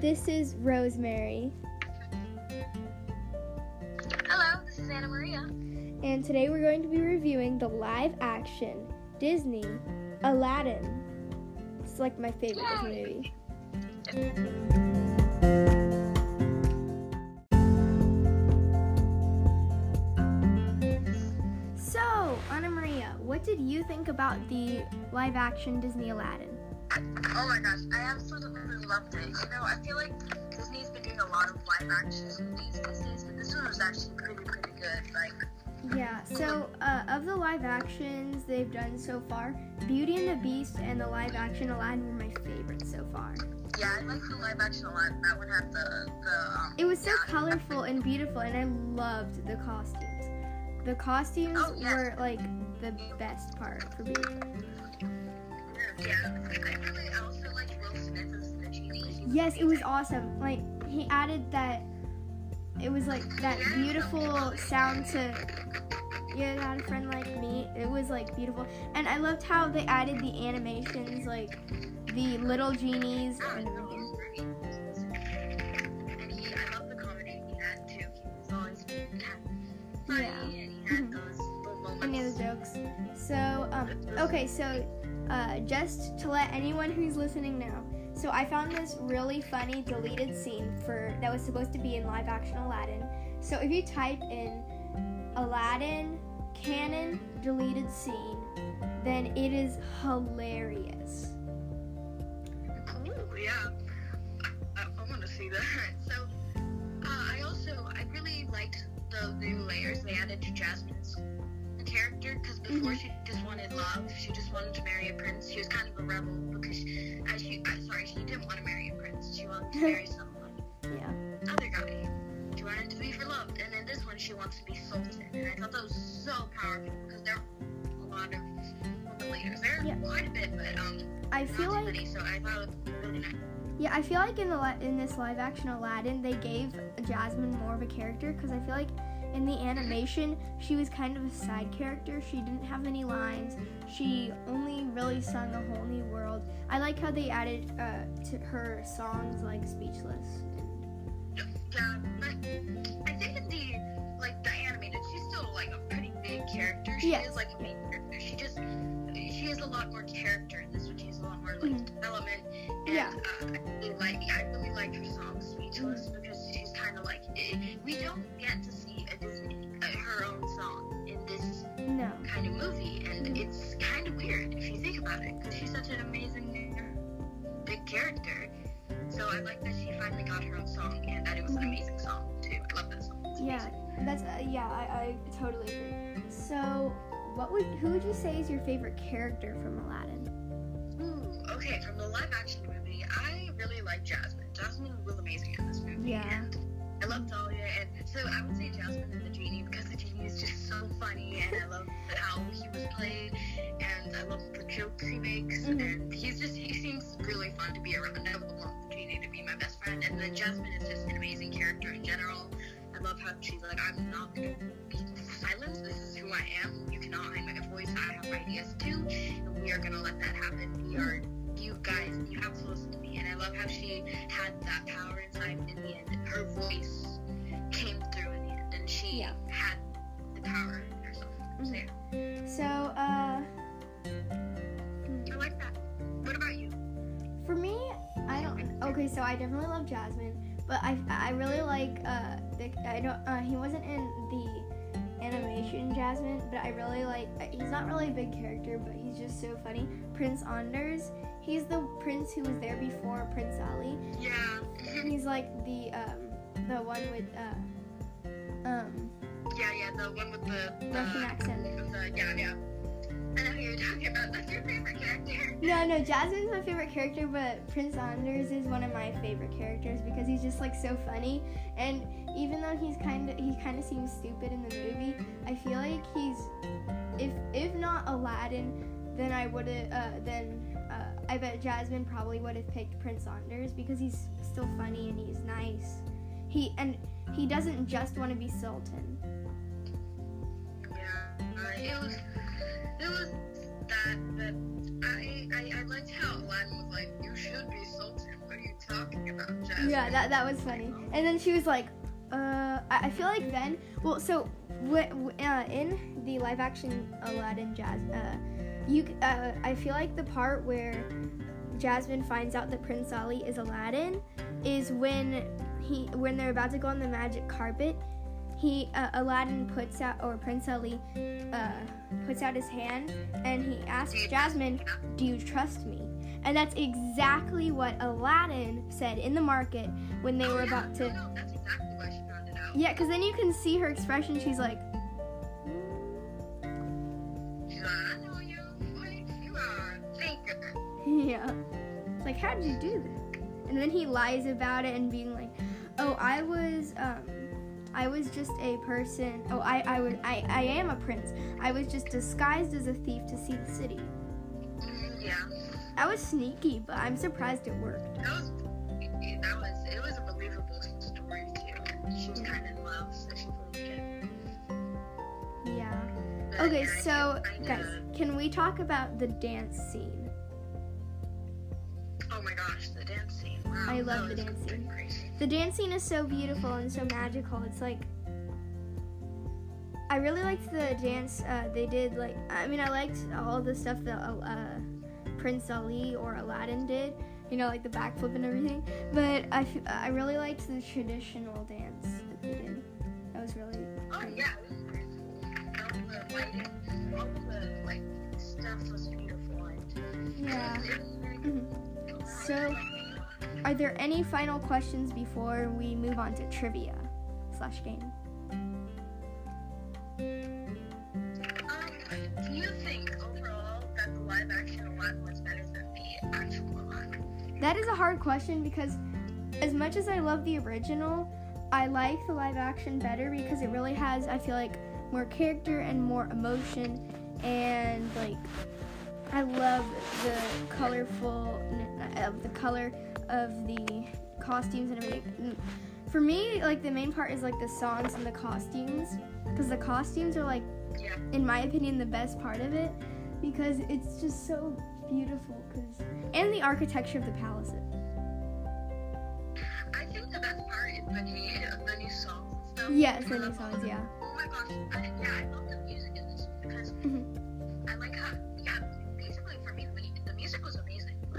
This is Rosemary, Hello, this is Anamaria. and today we're going to be reviewing the live action Disney Aladdin. It's like my favorite Disney movie. So, Anamaria, what did you think about the live action Disney Aladdin? Oh my gosh, I absolutely loved it. You know, I feel like Disney's been doing a lot of live action movies these days, but this one was actually pretty, pretty good. Like, Yeah, so uh, of the live actions they've done so far, Beauty and the Beast and the live action Aladdin were my favorites so far. yeah, I like the live action a lot. That one had the, the, um, It was so yeah, colorful and beautiful, and I loved the costumes. The costumes Oh, yes. were like the best part for me. Yes, it was awesome. Like he added that. It was like that beautiful sound to. You got a friend like me. It was like beautiful, and I loved how they added the animations, like the little genies Yeah, and no, he everything. And he, I the comedy he too. He was always funny, Yeah. and he had those. Any of the jokes. So, um, okay, so uh, just to let anyone who's listening know, so I found this really funny deleted scene for that was supposed to be in live action Aladdin. So if you type in Aladdin canon deleted scene, then it is hilarious. Cool, yeah. I, I want to see that. So, uh, I also, I really liked the new layers they added to Jasmine's character because before she just wanted love, she just wanted to marry a prince. She was kind of a rebel because, she, as she, uh, sorry, she didn't want to marry a prince. She wanted to marry someone, Yeah. other guy. She wanted to be for love, and then this one she wants to be sultan. And I thought that was so powerful because there are a lot of women leaders. There are Yeah. quite a bit, but um, I feel too like many. So I thought it was really nice. yeah, I feel like in the in this live action Aladdin, they gave Jasmine more of a character because I feel like in the animation she was kind of a side character. She didn't have any lines. She only really sung a whole new world. I like how they added uh, to her songs like Speechless. Yeah, but I think in the like the animated, she's still like a pretty big character. She Yes. is like a main character. She just she has a lot more character in this one. She has a lot more like Mhm. development. And, Yeah. Uh, I really like I really like her song Speechless because she's kind of like we don't get to see a Disney uh, her own song in this No. kind of movie, and Mhm. it's kind of weird if you think about it because she's such an amazing big character. So I like that she finally got her own song and that it was an amazing song too. I love that song. It's Yeah, amazing. that's uh, yeah. I, I totally agree. So, what would who would you say is your favorite character from Aladdin? Ooh, okay, from the live action movie, I really like Jasmine. Jasmine was amazing in this movie. Yeah. And love Dahlia, and so I would say Jasmine and the genie because the genie is just so funny, and I love how he was played, and I love the jokes he makes, Mhm. and he's just he seems really fun to be around. I would want the genie to be my best friend, and then Jasmine is just an amazing character in general. I love how she's like, I'm not gonna be silenced. This is who I am. You cannot hide my voice. I have ideas too, and we are gonna let that happen. We are you guys. You have to listen to me. And I love how she had that power inside. In the end, her voice came through in the end, and she Yeah. had the power in herself. So yeah, So, uh, I like that. What about you? for me, I don't. Okay, so I definitely love Jasmine, but I I really like uh the I don't uh he wasn't in the animation Jasmine, but I really like uh, he's not really a big character, but he's just so funny. Prince Anders, he's the prince who was there before Prince Ali. Yeah. He's like the um the one with uh um Yeah, yeah, the one with the, the Russian accent. The, yeah, yeah. No, no, Jasmine's my favorite character, but Prince Anders is one of my favorite characters because he's just like so funny. And even though he's kind of he kind of seems stupid in the movie, I feel like he's if if not Aladdin, then I would have uh, then uh, I bet Jasmine probably would have picked Prince Anders because he's still funny and he's nice. He and he doesn't just want to be Sultan. Yeah, uh, it was, was that, I, I, I liked how Aladdin was like, you should be Sultan. What are you talking about, Jasmine? Yeah, that that was funny. And then she was like, uh, I, I feel like then, well, so uh, in the live action Aladdin Jazz, uh, you, uh, I feel like the part where Jasmine finds out that Prince Ali is Aladdin is when he, when they're about to go on the magic carpet. He, uh, Aladdin puts out, or Prince Ali, uh, puts out his hand, and he asks Jasmine, "Do you trust me?" And that's exactly what Aladdin said in the market when they were about to. Yeah, because then you can see her expression. She's like, yeah. It's like, how did you do that? And then he lies about it and being like, oh, I was, um, I was just a person. Oh, I, I was, I, I am a prince. I was just disguised as a thief to see the city. Yeah. That was sneaky, but I'm surprised it worked. That was, it, that was, it was a believable story too. She was kind of in love, so she believed it. Yeah. But, Okay, I so guys, can we talk about the dance scene? Oh my gosh, the dance scene. Wow, I love the dance scene. The dance scene is so beautiful and so magical. It's like I really liked the dance uh, they did. Like I mean, I liked all the stuff that uh, uh, Prince Ali or Aladdin did. You know, like the backflip and everything. But I, f- I really liked the traditional dance that they did. That was really Oh yeah, it was pretty cool. All the lighting, all the like stuff was beautiful. And yeah. So, are there any final questions before we move on to trivia slash game? Um, do you think overall that the live action Aladdin was better than the actual Aladdin? That is a hard question because, as much as I love the original, I like the live action better because it really has, I feel like, more character and more emotion. And, like, I love the colorful, of the color of the costumes and everything. For me, like, the main part is, like, the songs and the costumes because the costumes are, like, Yeah. in my opinion, the best part of it because it's just so beautiful. Cause and the architecture of the palaces. I think the best part is the new, the new songs and stuff. Yes, the new songs. Yeah. Oh my gosh, I, yeah, I love the music in this because Mhm.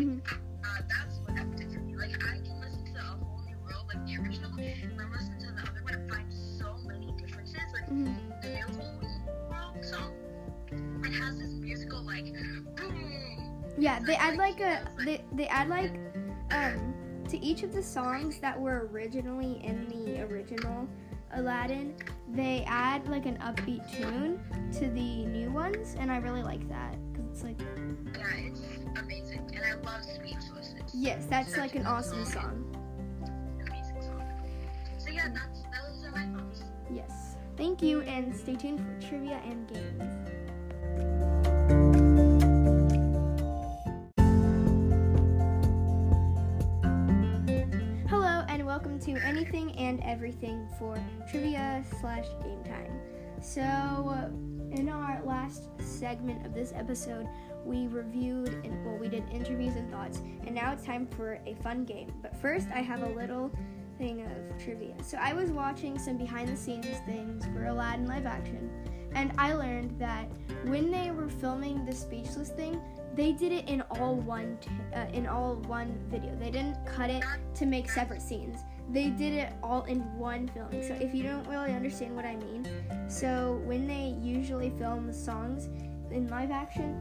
Mhm. uh, that's what that did me. Like, I can listen to a whole new world, like the original, and then listen to the other one and find so many differences. Like, Mhm. the new whole song, it has this musical, like, boom. Yeah, they add like a they they add like um to each of the songs that were originally in the original Aladdin. They add like an upbeat tune to the new ones, and I really like that it's like Yeah, it's amazing. And I love yes, that's like an awesome song. amazing song. So, yeah, that's, those are my thoughts. Yes. Thank you, and stay tuned for trivia and games. Hello, and welcome to Anything and Everything for trivia slash game time. So, in our last segment of this episode, we reviewed and well, we did interviews and thoughts, and now it's time for a fun game. But first, I have a little thing of trivia. So I was watching some behind the scenes things for Aladdin live action, and I learned that when they were filming the speechless thing, they did it in all one t- uh, in all one video. They didn't cut it to make separate scenes. They did it all in one filming. So if you don't really understand what I mean, so when they usually film the songs in live action,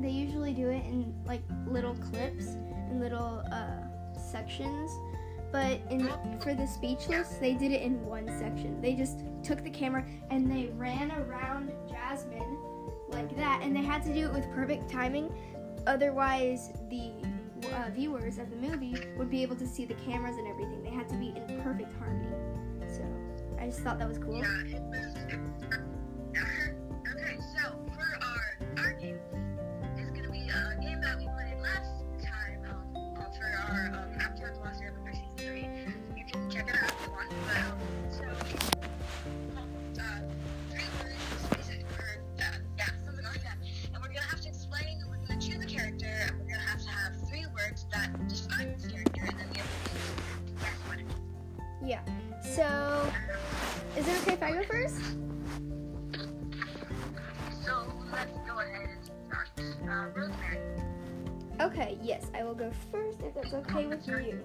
they usually do it in like little clips and little uh, sections. But in for the speechless, they did it in one section. They just took the camera and they ran around Jasmine like that, and they had to do it with perfect timing. Otherwise, the uh, viewers of the movie would be able to see the cameras and everything. They had to be in perfect harmony just thought that was cool. Yeah, okay, so for our, our game, it's going to be a game that we played last time um, for our um, The Airbender Season 3. You can check it out if you want, but um, so, uh, three words, or, uh, yeah, something like that. And we're going to have to explain, we're going to choose a character, and we're going to have to have three words that describe this character, and then the other Yeah, so is it okay if I go first? So let's go ahead and start. Uh, Rosemary. Okay, yes, I will go first if that's okay with you.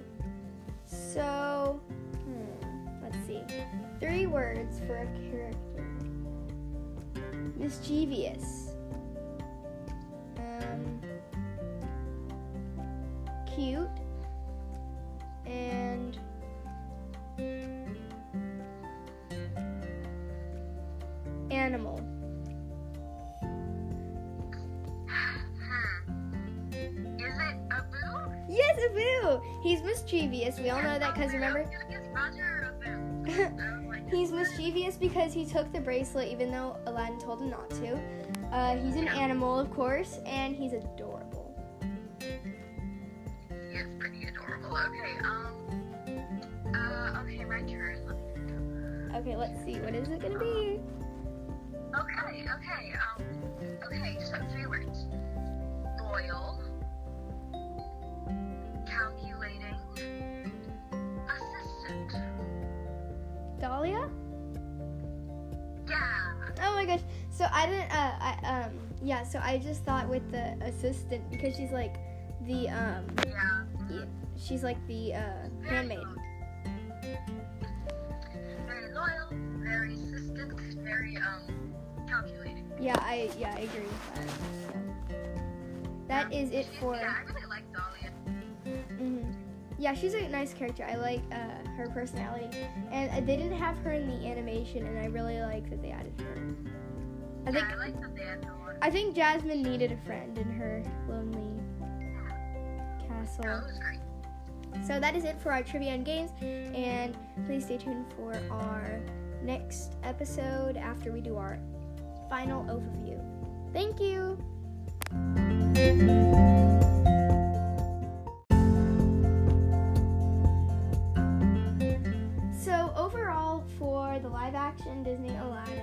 So, hmm, let's see. Three words for a character mischievous, um, cute, was remember? He's mischievous because he took the bracelet even though Aladdin told him not to. Uh, he's an animal, of course, and he's adorable. He is pretty adorable. Okay, um. Uh, okay, my turn. Okay, let's see. What is it gonna be? Okay, okay, um. Okay, so three words I didn't. Uh, I um. Yeah. So I just thought with the assistant because she's like the um. Yeah. yeah, She's like the uh handmaid. Very loyal, very assistant, very, um, calculating. Yeah. I yeah. I agree with that. That is it She's- for. Yeah, I really like Dahlia. hmm Yeah, she's a nice character. I like uh, her personality, and uh, they didn't have her in the animation, and I really like that they added her. I think yeah, I like that they had Dahlia. I think Jasmine needed a friend in her lonely castle. That great. So that is it for our trivia and games, and please stay tuned for our next episode after we do our final overview. Thank you. So overall, for the live-action Disney Aladdin,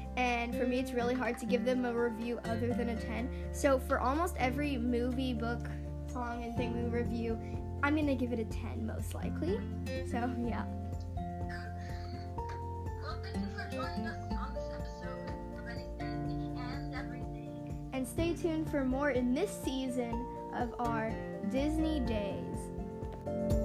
and for me, it's really hard to give them a review other than a 10. So, for almost every movie, book, song, and thing we review, I'm gonna give it a 10 most likely. So, yeah. Well, thank you for joining us on this episode of Anything and Everything. And stay tuned for more in this season of our Disney Days.